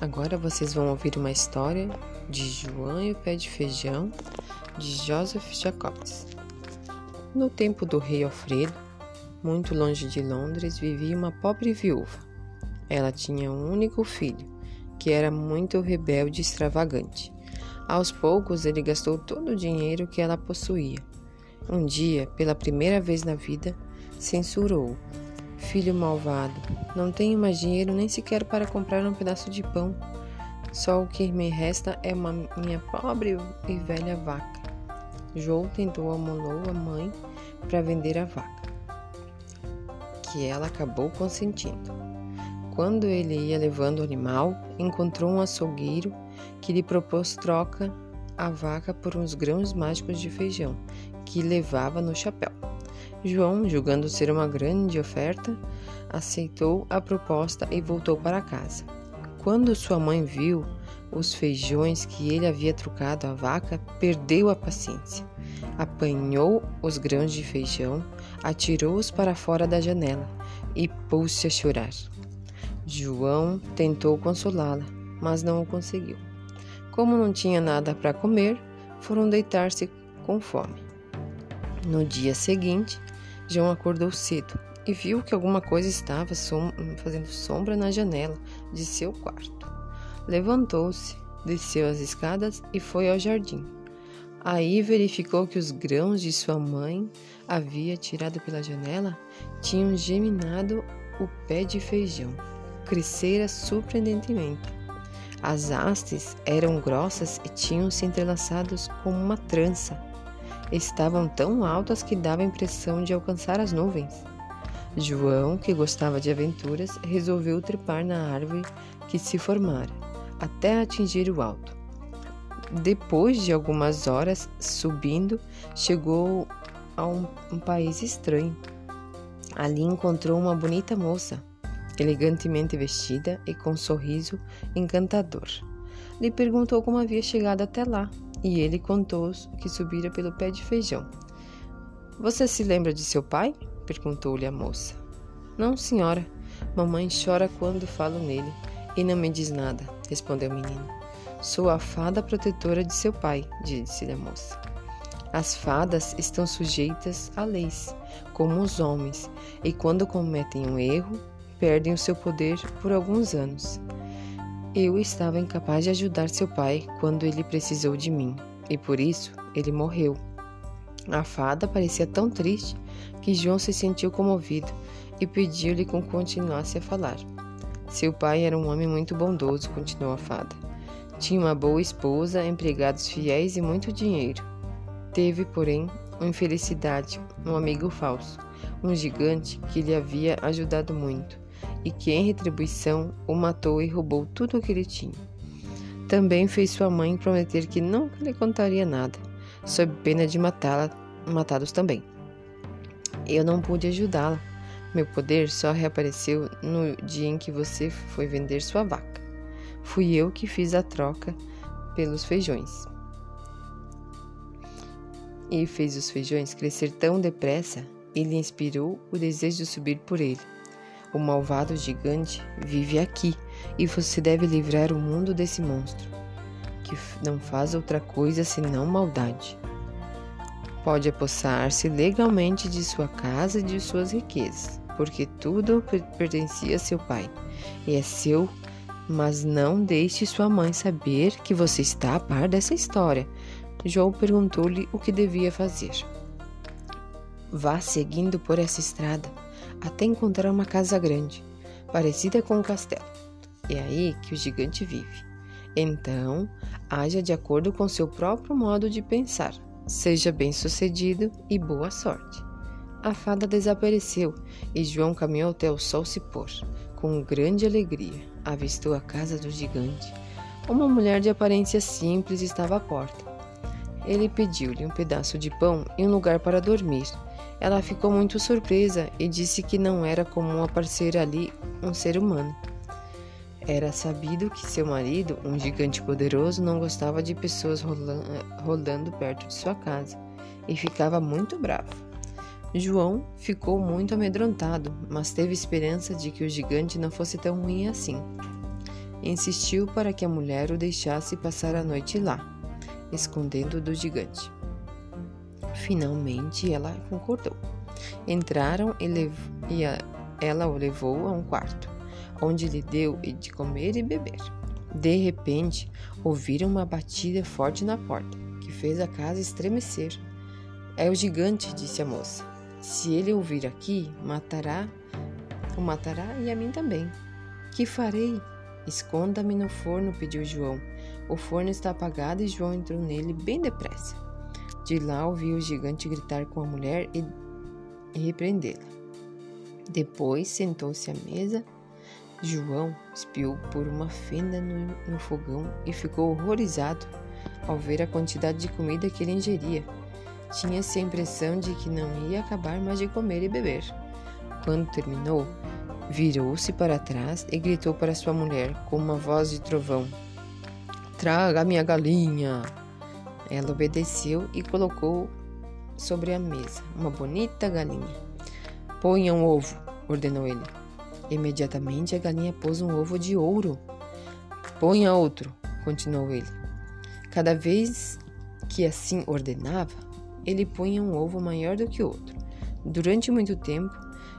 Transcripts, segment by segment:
Agora vocês vão ouvir uma história de João e o Pé de Feijão, de Joseph Jacobs. No tempo do rei Alfredo, muito longe de Londres, vivia uma pobre viúva. Ela tinha um único filho, que era muito rebelde e extravagante. Aos poucos, ele gastou todo o dinheiro que ela possuía. Um dia, pela primeira vez na vida, censurou-o Filho malvado, não tenho mais dinheiro nem sequer para comprar um pedaço de pão. Só o que me resta é uma minha pobre e velha vaca. João tentou amolou a mãe para vender a vaca, que ela acabou consentindo. Quando ele ia levando o animal, encontrou um açougueiro que lhe propôs troca a vaca por uns grãos mágicos de feijão que levava no chapéu. João, julgando ser uma grande oferta, aceitou a proposta e voltou para casa. Quando sua mãe viu os feijões que ele havia trocado à vaca, perdeu a paciência. Apanhou os grãos de feijão, atirou-os para fora da janela e pôs-se a chorar. João tentou consolá-la, mas não o conseguiu. Como não tinha nada para comer, foram deitar-se com fome. No dia seguinte, João acordou cedo e viu que alguma coisa estava som fazendo sombra na janela de seu quarto. Levantou-se, desceu as escadas e foi ao jardim. Aí verificou que os grãos de sua mãe havia tirado pela janela tinham geminado o pé de feijão. Crescera surpreendentemente. As hastes eram grossas e tinham se entrelaçados como uma trança estavam tão altas que dava a impressão de alcançar as nuvens. João, que gostava de aventuras, resolveu trepar na árvore que se formara, até atingir o alto. Depois de algumas horas subindo, chegou a um, um país estranho. Ali encontrou uma bonita moça, elegantemente vestida e com um sorriso encantador. Lhe perguntou como havia chegado até lá e ele contou que subira pelo pé de feijão. Você se lembra de seu pai? perguntou-lhe a moça. Não, senhora. Mamãe chora quando falo nele e não me diz nada, respondeu o menino. Sou a fada protetora de seu pai, disse-lhe a moça. As fadas estão sujeitas a leis, como os homens, e quando cometem um erro, perdem o seu poder por alguns anos. Eu estava incapaz de ajudar seu pai quando ele precisou de mim, e por isso ele morreu. A fada parecia tão triste que João se sentiu comovido e pediu-lhe que continuasse a falar. Seu pai era um homem muito bondoso, continuou a fada. Tinha uma boa esposa, empregados fiéis e muito dinheiro. Teve, porém, uma infelicidade, um amigo falso, um gigante que lhe havia ajudado muito e que, em retribuição, o matou e roubou tudo o que ele tinha. Também fez sua mãe prometer que nunca lhe contaria nada, sob pena de matá-la, matá-los também. Eu não pude ajudá-la. Meu poder só reapareceu no dia em que você foi vender sua vaca. Fui eu que fiz a troca pelos feijões. E fez os feijões crescer tão depressa e lhe inspirou o desejo de subir por ele. O malvado gigante vive aqui e você deve livrar o mundo desse monstro, que não faz outra coisa senão maldade. Pode apossar-se legalmente de sua casa e de suas riquezas, porque tudo pertencia a seu pai e é seu, mas não deixe sua mãe saber que você está a par dessa história. João perguntou-lhe o que devia fazer. Vá seguindo por essa estrada até encontrar uma casa grande, parecida com um castelo. É aí que o gigante vive. Então, haja de acordo com seu próprio modo de pensar. Seja bem-sucedido e boa sorte. A fada desapareceu e João caminhou até o sol se pôr. Com grande alegria, avistou a casa do gigante. Uma mulher de aparência simples estava à porta. Ele pediu-lhe um pedaço de pão e um lugar para dormir. Ela ficou muito surpresa e disse que não era comum aparecer ali um ser humano. Era sabido que seu marido, um gigante poderoso, não gostava de pessoas rodando perto de sua casa e ficava muito bravo. João ficou muito amedrontado, mas teve esperança de que o gigante não fosse tão ruim assim. insistiu para que a mulher o deixasse passar a noite lá, escondendo do gigante. Finalmente ela concordou. Entraram e, e a, ela o levou a um quarto, onde lhe deu de comer e beber. De repente, ouviram uma batida forte na porta, que fez a casa estremecer. É o gigante, disse a moça. Se ele ouvir aqui, matará, o matará e a mim também. Que farei? Esconda-me no forno, pediu João. O forno está apagado e João entrou nele bem depressa. De lá ouviu o gigante gritar com a mulher e, repreendê-la. Depois sentou-se à mesa. João espiou por uma fenda no, no fogão e ficou horrorizado ao ver a quantidade de comida que ele ingeria. Tinha-se a impressão de que não ia acabar mais de comer e beber. Quando terminou, virou-se para trás e gritou para sua mulher com uma voz de trovão: Traga minha galinha! Ela obedeceu e colocou sobre a mesa uma bonita galinha. Ponha um ovo, ordenou ele. Imediatamente a galinha pôs um ovo de ouro. Ponha outro, continuou ele. Cada vez que assim ordenava, ele punha um ovo maior do que o outro. Durante muito tempo,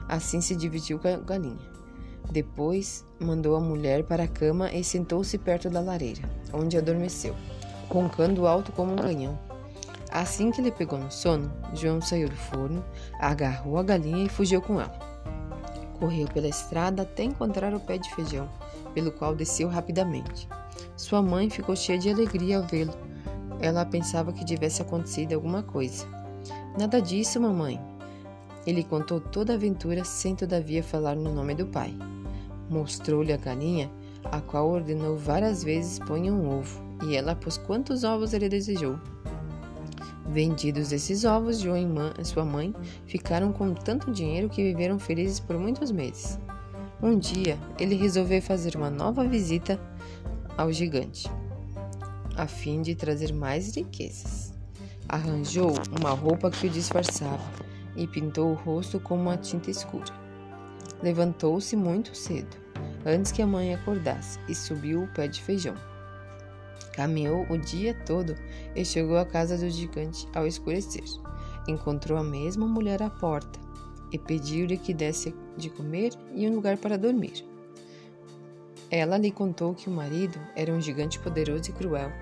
assim se dividiu com a galinha. Depois, mandou a mulher para a cama e sentou-se perto da lareira, onde adormeceu, roncando alto como um canhão. Assim que ele pegou no sono, João saiu do forno, agarrou a galinha e fugiu com ela. Correu pela estrada até encontrar o pé de feijão, pelo qual desceu rapidamente. Sua mãe ficou cheia de alegria ao vê-lo ela pensava que tivesse acontecido alguma coisa. Nada disso, mamãe. Ele contou toda a aventura sem todavia falar no nome do pai. Mostrou-lhe a galinha, a qual ordenou várias vezes ponha um ovo, e ela pôs quantos ovos ele desejou. Vendidos esses ovos, João e sua mãe ficaram com tanto dinheiro que viveram felizes por muitos meses. Um dia, ele resolveu fazer uma nova visita ao gigante a fim de trazer mais riquezas. Arranjou uma roupa que o disfarçava e pintou o rosto com uma tinta escura. Levantou-se muito cedo, antes que a mãe acordasse, e subiu o pé de feijão. Caminhou o dia todo e chegou à casa do gigante ao escurecer. Encontrou a mesma mulher à porta e pediu-lhe que desse de comer e um lugar para dormir. Ela lhe contou que o marido era um gigante poderoso e cruel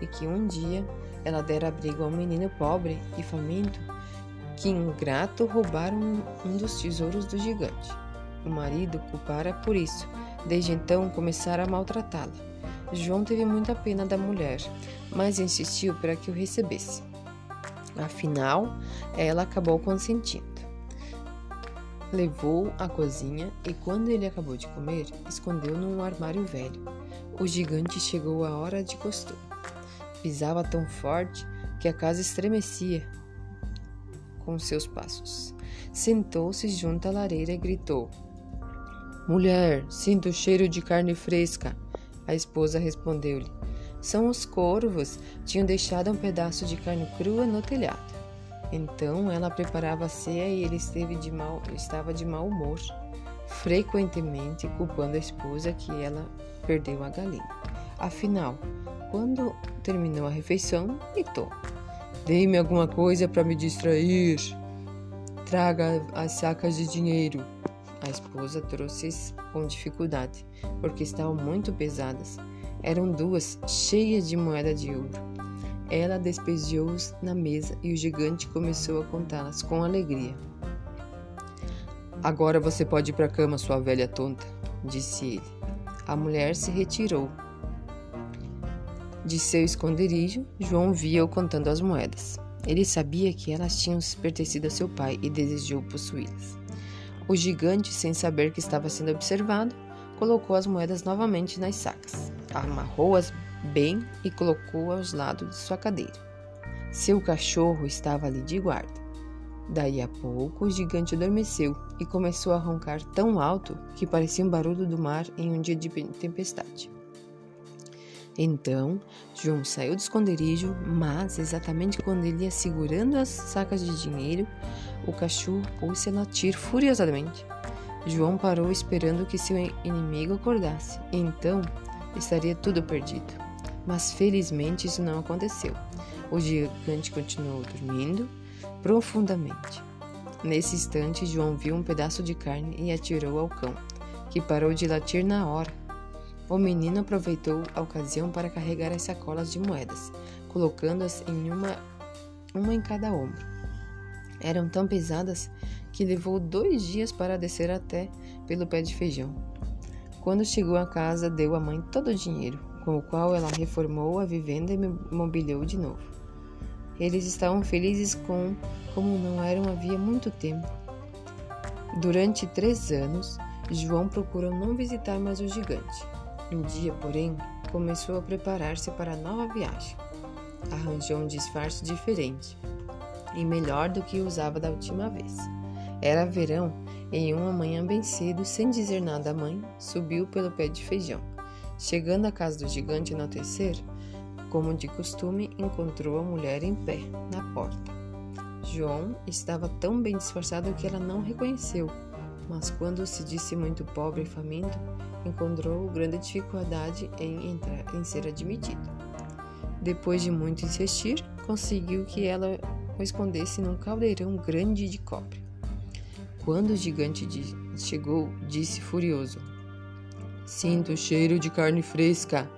e que um dia ela dera abrigo a um menino pobre e faminto que, ingrato, roubaram um dos tesouros do gigante. O marido culpara por isso. Desde então começara a maltratá-la. João teve muita pena da mulher, mas insistiu para que o recebesse. Afinal, ela acabou consentindo levou à cozinha e, quando ele acabou de comer, escondeu num armário velho. O gigante chegou à hora de costume. Pisava tão forte que a casa estremecia com seus passos. Sentou-se junto à lareira e gritou: Mulher, sinto o cheiro de carne fresca. A esposa respondeu-lhe: São os corvos. Tinham deixado um pedaço de carne crua no telhado. Então ela preparava a ceia e ele esteve de mal, estava de mau humor, frequentemente culpando a esposa que ela perdeu a galinha. Afinal, quando terminou a refeição, gritou: Dê-me alguma coisa para me distrair. Traga as sacas de dinheiro. A esposa trouxe com dificuldade, porque estavam muito pesadas. Eram duas, cheias de moeda de ouro. Ela despejou-os na mesa e o gigante começou a contá-las com alegria. Agora você pode ir para a cama, sua velha tonta, disse ele. A mulher se retirou. De seu esconderijo, João via-o contando as moedas. Ele sabia que elas tinham pertencido a seu pai e desejou possuí-las. O gigante, sem saber que estava sendo observado, colocou as moedas novamente nas sacas, amarrou-as bem e colocou aos lados de sua cadeira. Seu cachorro estava ali de guarda. Daí a pouco o gigante adormeceu e começou a roncar tão alto que parecia um barulho do mar em um dia de tempestade. Então, João saiu do esconderijo, mas exatamente quando ele ia segurando as sacas de dinheiro, o cachorro pôs-se a latir furiosamente. João parou esperando que seu inimigo acordasse. Então, estaria tudo perdido. Mas felizmente isso não aconteceu. O gigante continuou dormindo profundamente. Nesse instante, João viu um pedaço de carne e atirou ao cão, que parou de latir na hora. O menino aproveitou a ocasião para carregar as sacolas de moedas, colocando-as em uma, uma em cada ombro. Eram tão pesadas que levou dois dias para descer até pelo pé de feijão. Quando chegou a casa, deu à mãe todo o dinheiro, com o qual ela reformou a vivenda e mobiliou de novo. Eles estavam felizes com como não eram havia muito tempo. Durante três anos, João procurou não visitar mais o gigante. Um dia, porém, começou a preparar-se para a nova viagem. Arranjou um disfarce diferente e melhor do que usava da última vez. Era verão em uma manhã bem cedo, sem dizer nada à mãe, subiu pelo pé de feijão. Chegando à casa do gigante no anoitecer, como de costume, encontrou a mulher em pé, na porta. João estava tão bem disfarçado que ela não reconheceu, mas quando se disse muito pobre e faminto, encontrou grande dificuldade em entrar, em ser admitido. Depois de muito insistir, conseguiu que ela o escondesse num caldeirão grande de cobre. Quando o gigante chegou, disse furioso: Sinto o cheiro de carne fresca.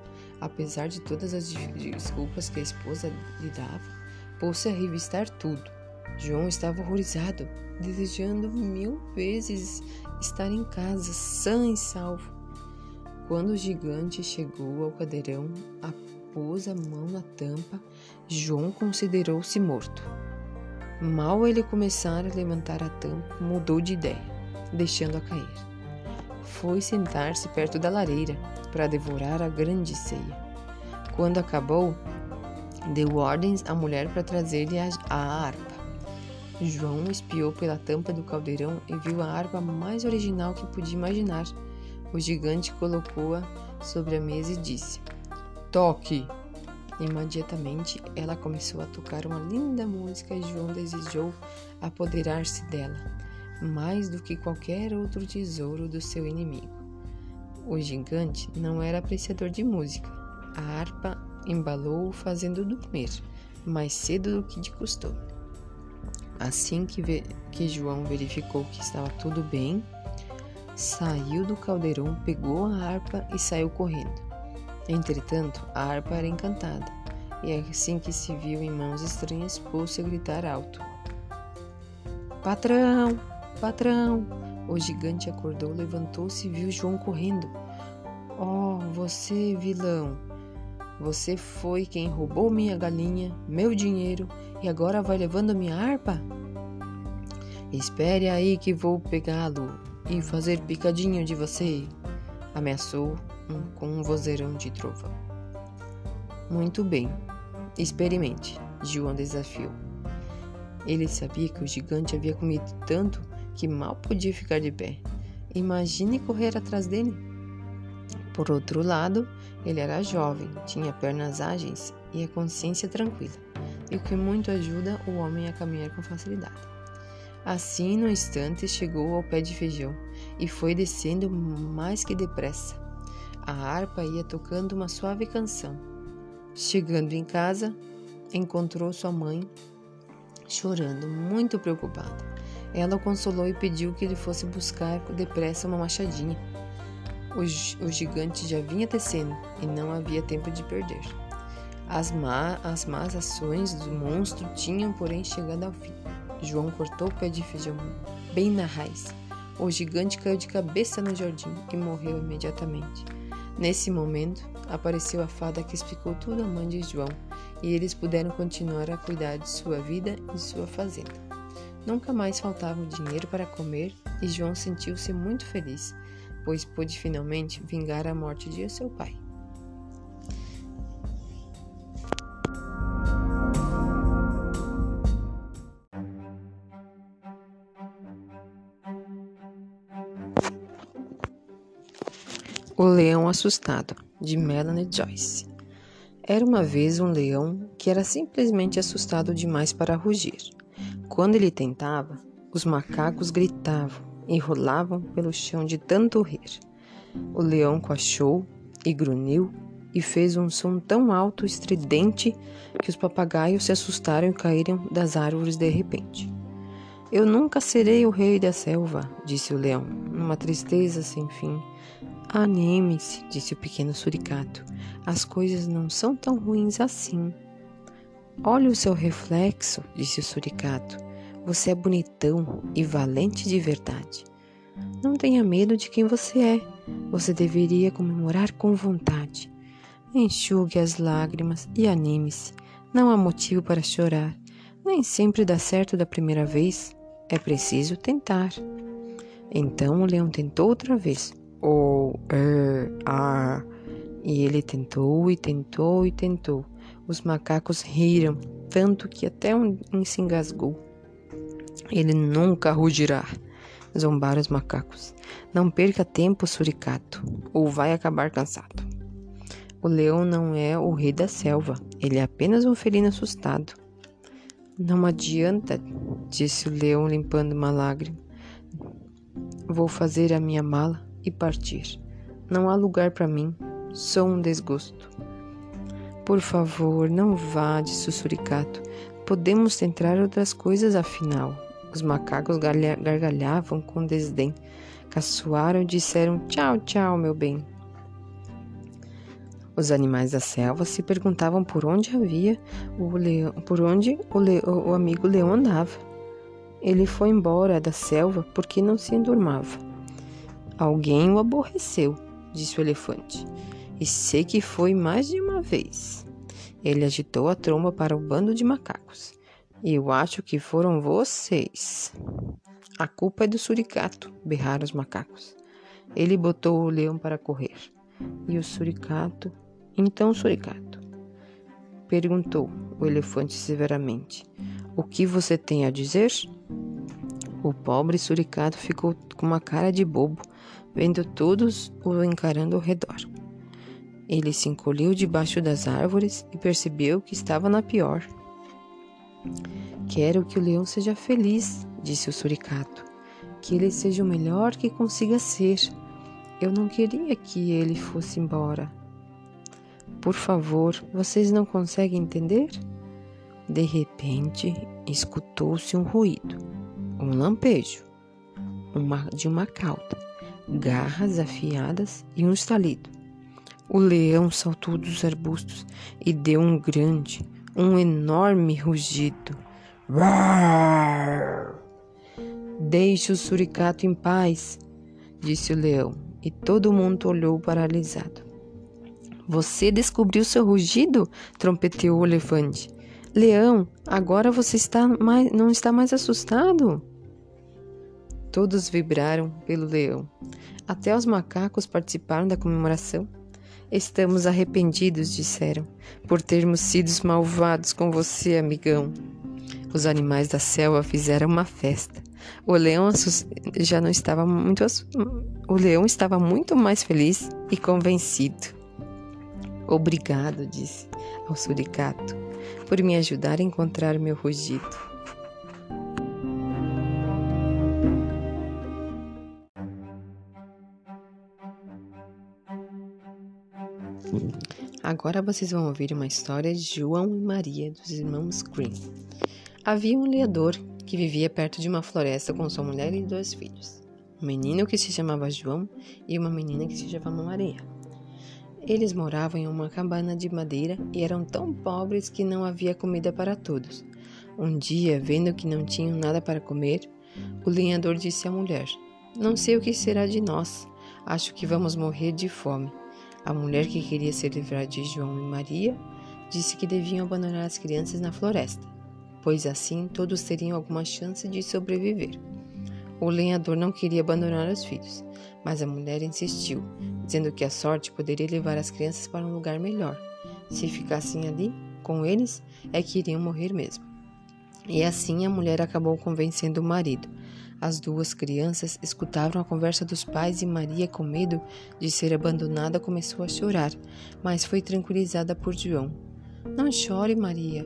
Apesar de todas as desculpas que a esposa lhe dava, pôs-se a revistar tudo. João estava horrorizado, desejando mil vezes estar em casa, sã e salvo. Quando o gigante chegou ao cadeirão, apôs a mão na tampa, João considerou-se morto. Mal ele começar a levantar a tampa, mudou de ideia, deixando-a cair. Foi sentar-se perto da lareira para devorar a grande ceia. Quando acabou, deu ordens à mulher para trazer-lhe a, a harpa. João espiou pela tampa do caldeirão e viu a harpa mais original que podia imaginar. O gigante colocou-a sobre a mesa e disse: Toque! Imediatamente ela começou a tocar uma linda música e João desejou apoderar-se dela, mais do que qualquer outro tesouro do seu inimigo. O gigante não era apreciador de música. A harpa embalou-o fazendo dormir, mais cedo do que de costume. Assim que, que João verificou que estava tudo bem, saiu do caldeirão, pegou a harpa e saiu correndo. Entretanto, a harpa era encantada, e assim que se viu em mãos estranhas, pôs-se a gritar alto: Patrão! Patrão! O gigante acordou, levantou-se e viu João correndo. Oh, você, vilão! Você foi quem roubou minha galinha, meu dinheiro e agora vai levando minha harpa? Espere aí que vou pegá-lo e fazer picadinho de você, ameaçou com um vozeirão de trovão. Muito bem, experimente, João desafiou. Ele sabia que o gigante havia comido tanto que mal podia ficar de pé. Imagine correr atrás dele. Por outro lado, ele era jovem, tinha pernas ágeis e a consciência tranquila, e o que muito ajuda o homem a caminhar com facilidade. Assim, no instante, chegou ao pé de feijão e foi descendo mais que depressa. A harpa ia tocando uma suave canção. Chegando em casa, encontrou sua mãe chorando, muito preocupada. Ela o consolou e pediu que ele fosse buscar depressa uma machadinha. O, o gigante já vinha tecendo e não havia tempo de perder. As, má, as más ações do monstro tinham, porém, chegado ao fim. João cortou o pé de feijão bem na raiz. O gigante caiu de cabeça no jardim e morreu imediatamente. Nesse momento, apareceu a fada que explicou tudo à mãe de João e eles puderam continuar a cuidar de sua vida e sua fazenda. Nunca mais faltava o dinheiro para comer e João sentiu-se muito feliz, pois pôde finalmente vingar a morte de seu pai. O Leão Assustado, de Melanie Joyce. Era uma vez um leão que era simplesmente assustado demais para rugir. Quando ele tentava, os macacos gritavam e rolavam pelo chão de tanto rir. O leão coachou e grunhiu e fez um som tão alto e estridente que os papagaios se assustaram e caíram das árvores de repente. Eu nunca serei o rei da selva, disse o leão, numa tristeza sem fim. Anime-se, disse o pequeno suricato. As coisas não são tão ruins assim. Olhe o seu reflexo, disse o suricato. Você é bonitão e valente de verdade. Não tenha medo de quem você é. Você deveria comemorar com vontade. Enxugue as lágrimas e anime-se. Não há motivo para chorar. Nem sempre dá certo da primeira vez. É preciso tentar. Então o leão tentou outra vez. Oh, é, ah. E ele tentou e tentou e tentou. Os macacos riram, tanto que até um se engasgou. Ele nunca rugirá, zombaram os macacos. Não perca tempo, suricato, ou vai acabar cansado. O leão não é o rei da selva, ele é apenas um felino assustado. Não adianta, disse o leão limpando uma lágrima. Vou fazer a minha mala e partir. Não há lugar para mim, sou um desgosto. Por favor, não vá, disse o suricato. Podemos tentar outras coisas afinal. Os macacos gargalhavam com desdém, caçoaram e disseram tchau, tchau, meu bem. Os animais da selva se perguntavam por onde havia o leão, por onde o, leão, o amigo leão andava. Ele foi embora da selva porque não se endurmava. Alguém o aborreceu, disse o elefante. E sei que foi mais de uma vez. Ele agitou a tromba para o bando de macacos. Eu acho que foram vocês. A culpa é do suricato, berraram os macacos. Ele botou o leão para correr. E o suricato então, Suricato, perguntou o elefante severamente: O que você tem a dizer? O pobre suricato ficou com uma cara de bobo, vendo todos o encarando ao redor. Ele se encolheu debaixo das árvores e percebeu que estava na pior. Quero que o leão seja feliz, disse o suricato. Que ele seja o melhor que consiga ser. Eu não queria que ele fosse embora. Por favor, vocês não conseguem entender? De repente, escutou-se um ruído, um lampejo, uma, de uma cauda, garras afiadas e um estalido. O leão saltou dos arbustos e deu um grande, um enorme rugido. Deixe o suricato em paz, disse o leão, e todo mundo olhou paralisado. Você descobriu seu rugido? trompeteou o elefante. Leão, agora você está mais, não está mais assustado? Todos vibraram pelo leão. Até os macacos participaram da comemoração. Estamos arrependidos, disseram, por termos sido malvados com você, amigão. Os animais da selva fizeram uma festa. O leão já não estava muito o leão estava muito mais feliz e convencido. Obrigado, disse ao suricato, por me ajudar a encontrar meu rugido. Agora vocês vão ouvir uma história de João e Maria dos irmãos Green. Havia um leador que vivia perto de uma floresta com sua mulher e dois filhos. Um menino que se chamava João e uma menina que se chamava Maria. Eles moravam em uma cabana de madeira e eram tão pobres que não havia comida para todos. Um dia, vendo que não tinham nada para comer, o lenhador disse à mulher: Não sei o que será de nós. Acho que vamos morrer de fome. A mulher, que queria se livrar de João e Maria, disse que deviam abandonar as crianças na floresta, pois assim todos teriam alguma chance de sobreviver. O lenhador não queria abandonar os filhos, mas a mulher insistiu, dizendo que a sorte poderia levar as crianças para um lugar melhor. Se ficassem ali, com eles, é que iriam morrer mesmo. E assim a mulher acabou convencendo o marido. As duas crianças escutavam a conversa dos pais e Maria, com medo de ser abandonada, começou a chorar, mas foi tranquilizada por João. Não chore, Maria.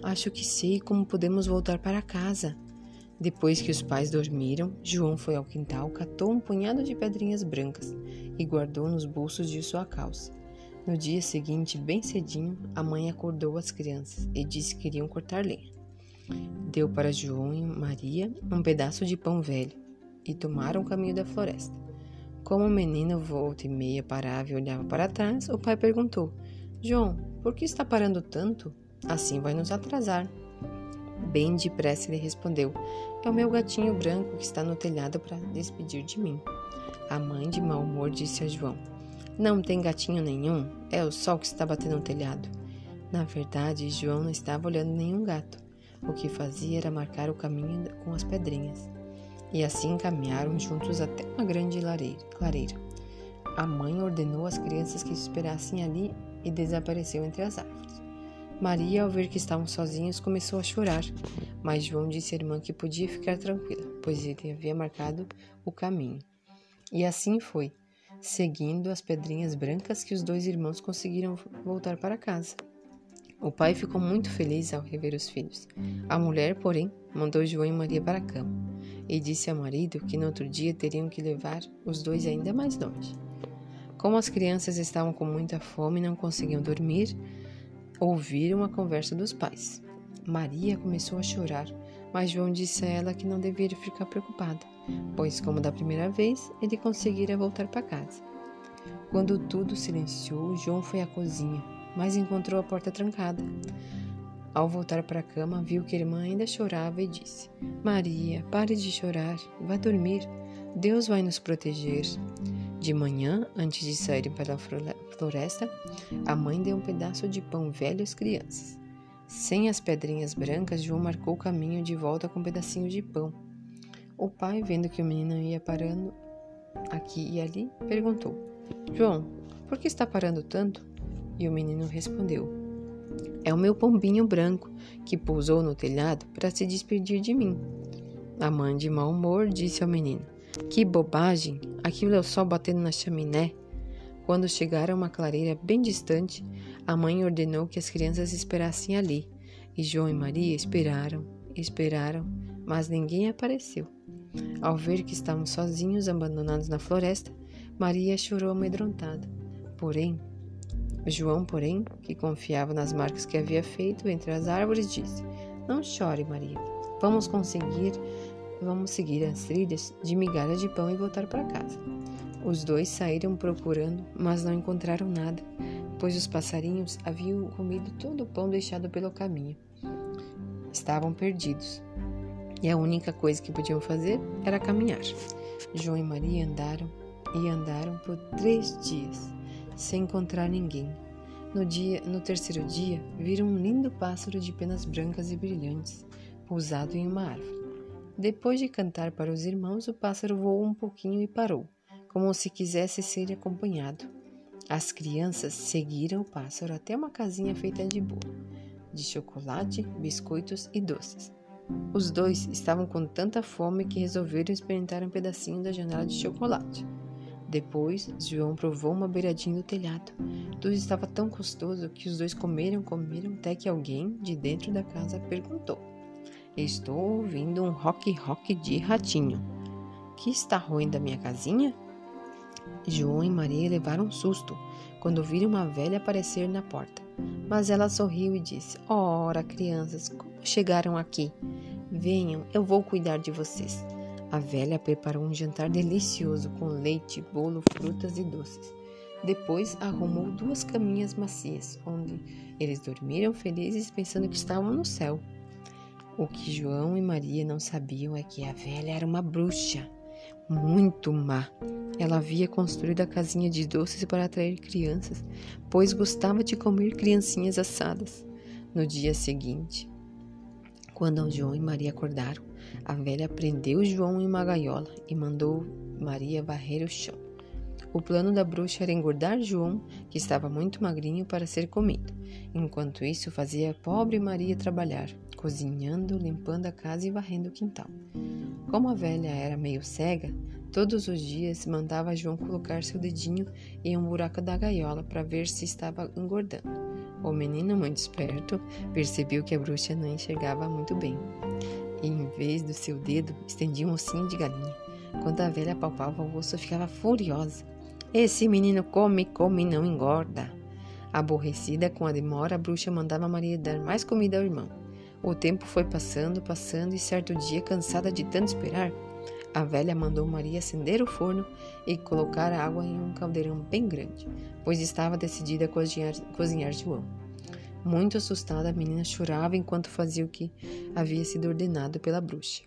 Acho que sei como podemos voltar para casa. Depois que os pais dormiram, João foi ao quintal, catou um punhado de pedrinhas brancas e guardou nos bolsos de sua calça. No dia seguinte, bem cedinho, a mãe acordou as crianças e disse que iriam cortar lenha. Deu para João e Maria um pedaço de pão velho e tomaram o caminho da floresta. Como o menino volta e meia parava e olhava para trás, o pai perguntou: João, por que está parando tanto? Assim vai nos atrasar. Bem depressa ele respondeu: É o meu gatinho branco que está no telhado para despedir de mim. A mãe, de mau humor, disse a João: Não tem gatinho nenhum, é o sol que está batendo no telhado. Na verdade, João não estava olhando nenhum gato. O que fazia era marcar o caminho com as pedrinhas. E assim caminharam juntos até uma grande clareira. A mãe ordenou às crianças que esperassem ali e desapareceu entre as árvores. Maria, ao ver que estavam sozinhos, começou a chorar, mas João disse à irmã que podia ficar tranquila, pois ele havia marcado o caminho. E assim foi, seguindo as pedrinhas brancas que os dois irmãos conseguiram voltar para casa. O pai ficou muito feliz ao rever os filhos. A mulher, porém, mandou João e Maria para a cama e disse ao marido que no outro dia teriam que levar os dois ainda mais longe. Como as crianças estavam com muita fome e não conseguiam dormir, ouviram a conversa dos pais. Maria começou a chorar, mas João disse a ela que não deveria ficar preocupada, pois, como da primeira vez, ele conseguira voltar para casa. Quando tudo silenciou, João foi à cozinha, mas encontrou a porta trancada. Ao voltar para a cama, viu que a irmã ainda chorava e disse: Maria, pare de chorar, vá dormir. Deus vai nos proteger. De manhã, antes de saírem para a floresta, a mãe deu um pedaço de pão velho às crianças. Sem as pedrinhas brancas, João marcou o caminho de volta com um pedacinho de pão. O pai, vendo que o menino ia parando aqui e ali, perguntou: João, por que está parando tanto? E o menino respondeu: É o meu pombinho branco que pousou no telhado para se despedir de mim. A mãe, de mau humor, disse ao menino: que bobagem! Aquilo é o sol batendo na chaminé. Quando chegaram a uma clareira bem distante, a mãe ordenou que as crianças esperassem ali. E João e Maria esperaram, esperaram, mas ninguém apareceu. Ao ver que estavam sozinhos, abandonados na floresta, Maria chorou amedrontada. Porém, João, porém, que confiava nas marcas que havia feito entre as árvores, disse: Não chore, Maria. Vamos conseguir vamos seguir as trilhas de migalhas de pão e voltar para casa. Os dois saíram procurando, mas não encontraram nada, pois os passarinhos haviam comido todo o pão deixado pelo caminho. Estavam perdidos, e a única coisa que podiam fazer era caminhar. João e Maria andaram e andaram por três dias, sem encontrar ninguém. No, dia, no terceiro dia, viram um lindo pássaro de penas brancas e brilhantes, pousado em uma árvore. Depois de cantar para os irmãos, o pássaro voou um pouquinho e parou, como se quisesse ser acompanhado. As crianças seguiram o pássaro até uma casinha feita de bolo, de chocolate, biscoitos e doces. Os dois estavam com tanta fome que resolveram experimentar um pedacinho da janela de chocolate. Depois, João provou uma beiradinha do telhado. Tudo estava tão gostoso que os dois comeram, comeram, até que alguém de dentro da casa perguntou: Estou ouvindo um rock-rock de ratinho. Que está ruindo a minha casinha? João e Maria levaram um susto quando viram uma velha aparecer na porta. Mas ela sorriu e disse: Ora, crianças, como chegaram aqui? Venham, eu vou cuidar de vocês. A velha preparou um jantar delicioso com leite, bolo, frutas e doces. Depois arrumou duas caminhas macias, onde eles dormiram felizes pensando que estavam no céu. O que João e Maria não sabiam é que a velha era uma bruxa, muito má. Ela havia construído a casinha de doces para atrair crianças, pois gostava de comer criancinhas assadas. No dia seguinte, quando João e Maria acordaram, a velha prendeu João em uma gaiola e mandou Maria varrer o chão. O plano da bruxa era engordar João, que estava muito magrinho, para ser comido. Enquanto isso, fazia a pobre Maria trabalhar, cozinhando, limpando a casa e varrendo o quintal. Como a velha era meio cega, todos os dias mandava João colocar seu dedinho em um buraco da gaiola para ver se estava engordando. O menino, muito esperto, percebeu que a bruxa não enxergava muito bem e, em vez do seu dedo, estendia um ossinho de galinha. Quando a velha palpava o osso, ficava furiosa. Esse menino come, come e não engorda. Aborrecida com a demora, a bruxa mandava Maria dar mais comida ao irmão. O tempo foi passando, passando, e certo dia, cansada de tanto esperar, a velha mandou Maria acender o forno e colocar a água em um caldeirão bem grande, pois estava decidida a cozinhar, cozinhar João. Muito assustada, a menina chorava enquanto fazia o que havia sido ordenado pela bruxa.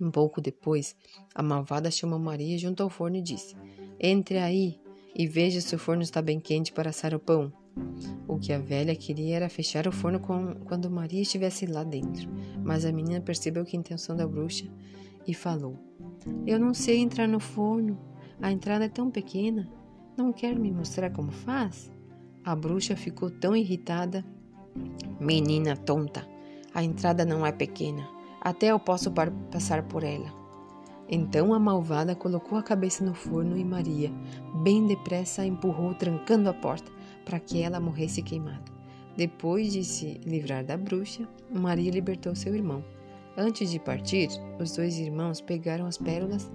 Um pouco depois, a malvada chamou Maria junto ao forno e disse: Entre aí e veja se o forno está bem quente para assar o pão. O que a velha queria era fechar o forno com, quando Maria estivesse lá dentro, mas a menina percebeu que a intenção da bruxa e falou: Eu não sei entrar no forno, a entrada é tão pequena. Não quer me mostrar como faz? A bruxa ficou tão irritada. Menina tonta, a entrada não é pequena. Até eu posso passar por ela. Então a malvada colocou a cabeça no forno e Maria, bem depressa, a empurrou, trancando a porta, para que ela morresse queimada. Depois de se livrar da bruxa, Maria libertou seu irmão. Antes de partir, os dois irmãos pegaram as pérolas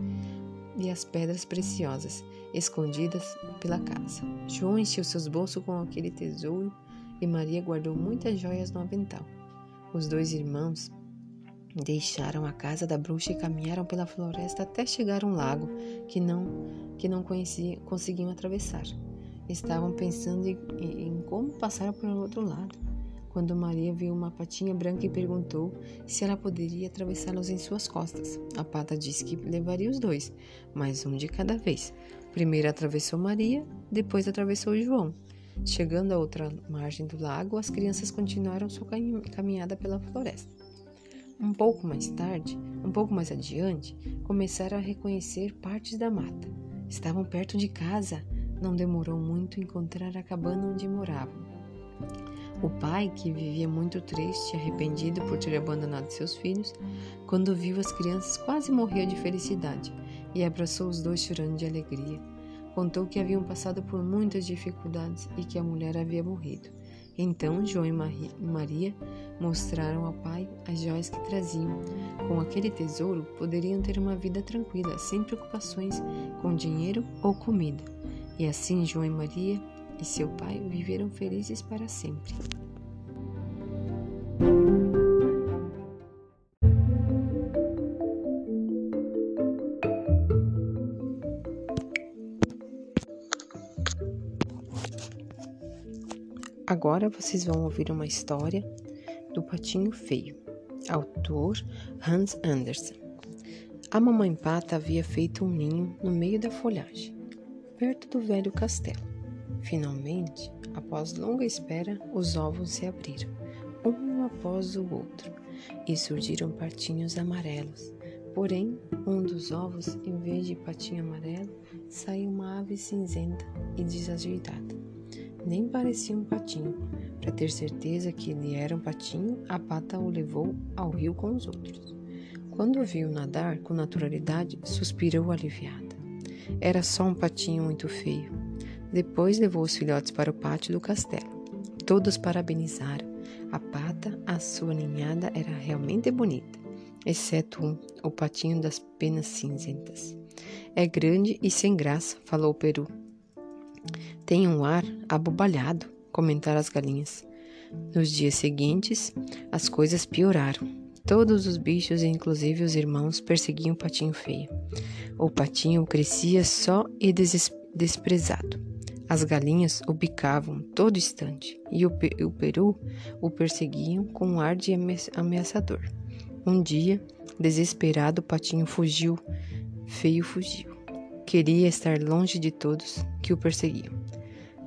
e as pedras preciosas escondidas pela casa. João encheu seus bolsos com aquele tesouro e Maria guardou muitas joias no avental. Os dois irmãos Deixaram a casa da bruxa e caminharam pela floresta até chegar a um lago que não que não conseguiam atravessar. Estavam pensando em, em como passar para o outro lado, quando Maria viu uma patinha branca e perguntou se ela poderia atravessá-los em suas costas. A pata disse que levaria os dois, mas um de cada vez. Primeiro atravessou Maria, depois atravessou João. Chegando à outra margem do lago, as crianças continuaram sua caminhada pela floresta. Um pouco mais tarde, um pouco mais adiante, começaram a reconhecer partes da mata. Estavam perto de casa. Não demorou muito encontrar a cabana onde moravam. O pai, que vivia muito triste e arrependido por ter abandonado seus filhos, quando viu as crianças quase morreu de felicidade e abraçou os dois chorando de alegria. Contou que haviam passado por muitas dificuldades e que a mulher havia morrido. Então João e Maria mostraram ao pai as joias que traziam. Com aquele tesouro, poderiam ter uma vida tranquila, sem preocupações com dinheiro ou comida. E assim João e Maria e seu pai viveram felizes para sempre. Agora vocês vão ouvir uma história do Patinho Feio, autor Hans Andersen. A mamãe pata havia feito um ninho no meio da folhagem, perto do velho castelo. Finalmente, após longa espera, os ovos se abriram, um após o outro, e surgiram patinhos amarelos. Porém, um dos ovos, em vez de patinho amarelo, saiu uma ave cinzenta e desajeitada nem parecia um patinho. Para ter certeza que ele era um patinho, a pata o levou ao rio com os outros. Quando o viu nadar com naturalidade, suspirou aliviada. Era só um patinho muito feio. Depois levou os filhotes para o pátio do castelo. Todos parabenizaram. A pata, a sua ninhada, era realmente bonita, exceto um, o patinho das penas cinzentas. É grande e sem graça, falou o peru. Tem um ar abobalhado, comentaram as galinhas. Nos dias seguintes, as coisas pioraram. Todos os bichos, inclusive os irmãos, perseguiam o patinho feio. O patinho crescia só e desprezado. As galinhas o bicavam todo instante e o, o peru o perseguiam com um ar de ameaçador. Um dia, desesperado, o patinho fugiu, feio fugiu. Queria estar longe de todos que o perseguiam.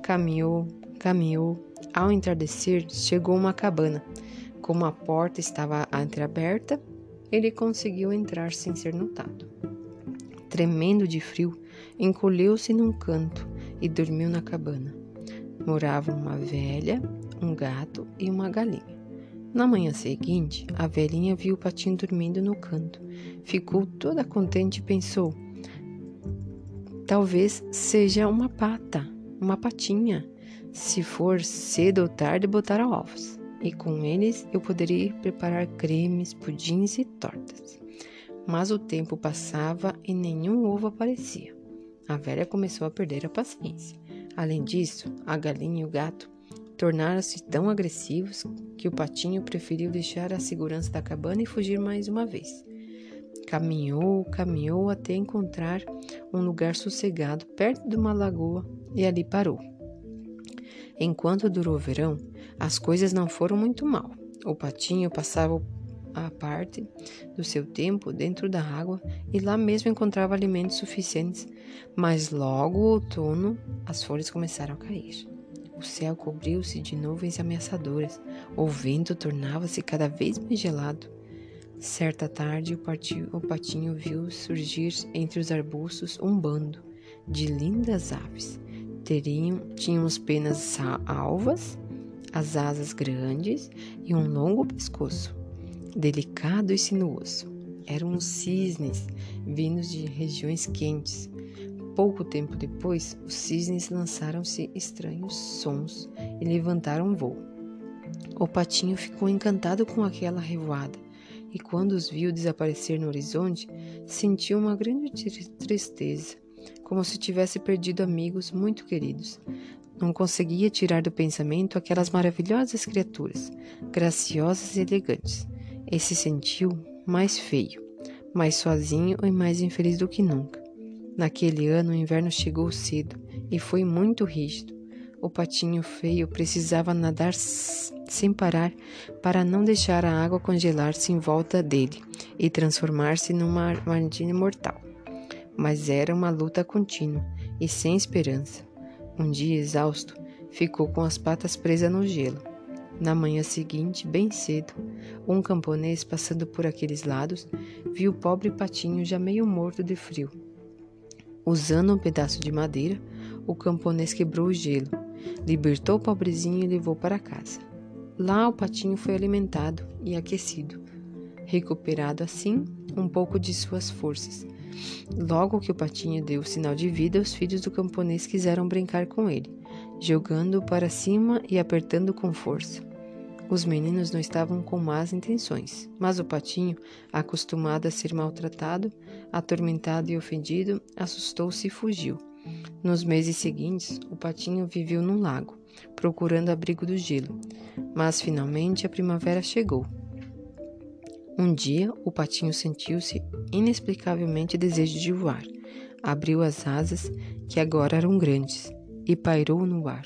Caminhou, caminhou. Ao entardecer, chegou a uma cabana. Como a porta estava entreaberta, ele conseguiu entrar sem ser notado. Tremendo de frio, encolheu-se num canto e dormiu na cabana. Moravam uma velha, um gato e uma galinha. Na manhã seguinte, a velhinha viu o patinho dormindo no canto. Ficou toda contente e pensou: Talvez seja uma pata, uma patinha. Se for cedo ou tarde, botar ovos. e com eles eu poderia preparar cremes, pudins e tortas. Mas o tempo passava e nenhum ovo aparecia. A velha começou a perder a paciência. Além disso, a galinha e o gato tornaram-se tão agressivos que o patinho preferiu deixar a segurança da cabana e fugir mais uma vez. Caminhou, caminhou até encontrar um lugar sossegado perto de uma lagoa e ali parou. Enquanto durou o verão, as coisas não foram muito mal. O patinho passava a parte do seu tempo dentro da água e lá mesmo encontrava alimentos suficientes, mas logo o outono as folhas começaram a cair. O céu cobriu-se de nuvens ameaçadoras, o vento tornava-se cada vez mais gelado. Certa tarde, o, patinho, o patinho viu surgir entre os arbustos um bando de lindas aves. Teriam, tinham as penas alvas, as asas grandes e um longo pescoço delicado e sinuoso. Eram os cisnes vindos de regiões quentes. Pouco tempo depois, os cisnes lançaram-se estranhos sons e levantaram voo. O patinho ficou encantado com aquela revoada e, quando os viu desaparecer no horizonte, sentiu uma grande tristeza, como se tivesse perdido amigos muito queridos. Não conseguia tirar do pensamento aquelas maravilhosas criaturas, graciosas e elegantes e se sentiu mais feio, mais sozinho e mais infeliz do que nunca. Naquele ano o inverno chegou cedo e foi muito rígido. O patinho feio precisava nadar sem parar para não deixar a água congelar-se em volta dele e transformar-se numa armadilha mortal. Mas era uma luta contínua e sem esperança. Um dia exausto, ficou com as patas presas no gelo na manhã seguinte, bem cedo, um camponês passando por aqueles lados viu o pobre patinho já meio morto de frio. Usando um pedaço de madeira, o camponês quebrou o gelo, libertou o pobrezinho e levou para casa. Lá o patinho foi alimentado e aquecido, recuperado assim um pouco de suas forças. Logo que o patinho deu sinal de vida, os filhos do camponês quiseram brincar com ele jogando-o para cima e apertando com força. Os meninos não estavam com más intenções, mas o patinho, acostumado a ser maltratado, atormentado e ofendido, assustou-se e fugiu. Nos meses seguintes, o patinho viveu num lago, procurando abrigo do gelo, mas finalmente a primavera chegou. Um dia, o patinho sentiu-se inexplicavelmente desejo de voar. Abriu as asas, que agora eram grandes, e pairou no ar.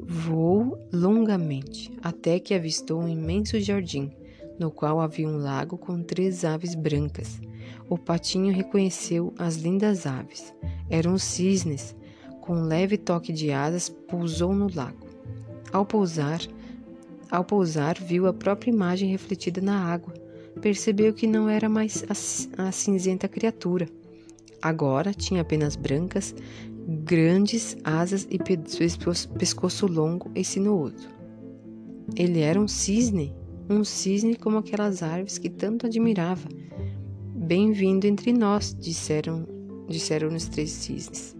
Voou longamente até que avistou um imenso jardim, no qual havia um lago com três aves brancas. O patinho reconheceu as lindas aves. Eram cisnes. Com um leve toque de asas, pousou no lago. Ao pousar, ao pousar, viu a própria imagem refletida na água. Percebeu que não era mais a, cinzenta criatura. Agora tinha apenas brancas grandes asas e pescoço longo e sinuoso. Ele era um cisne, um cisne como aquelas árvores que tanto admirava. Bem-vindo entre nós, disseram, disseram os três cisnes.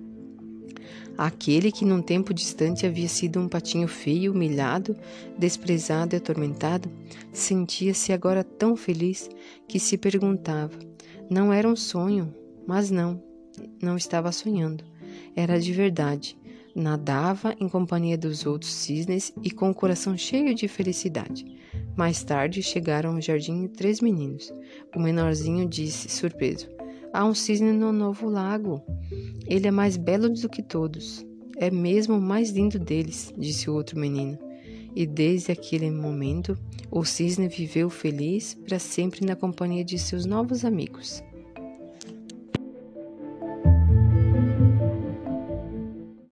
Aquele que num tempo distante havia sido um patinho feio, humilhado, desprezado e atormentado, sentia-se agora tão feliz que se perguntava: não era um sonho, mas não, não estava sonhando era de verdade. Nadava em companhia dos outros cisnes e com o coração cheio de felicidade. Mais tarde chegaram ao jardim três meninos. O menorzinho disse, surpreso: Há um cisne no novo lago. Ele é mais belo do que todos. É mesmo o mais lindo deles, disse o outro menino. E desde aquele momento, o cisne viveu feliz para sempre na companhia de seus novos amigos.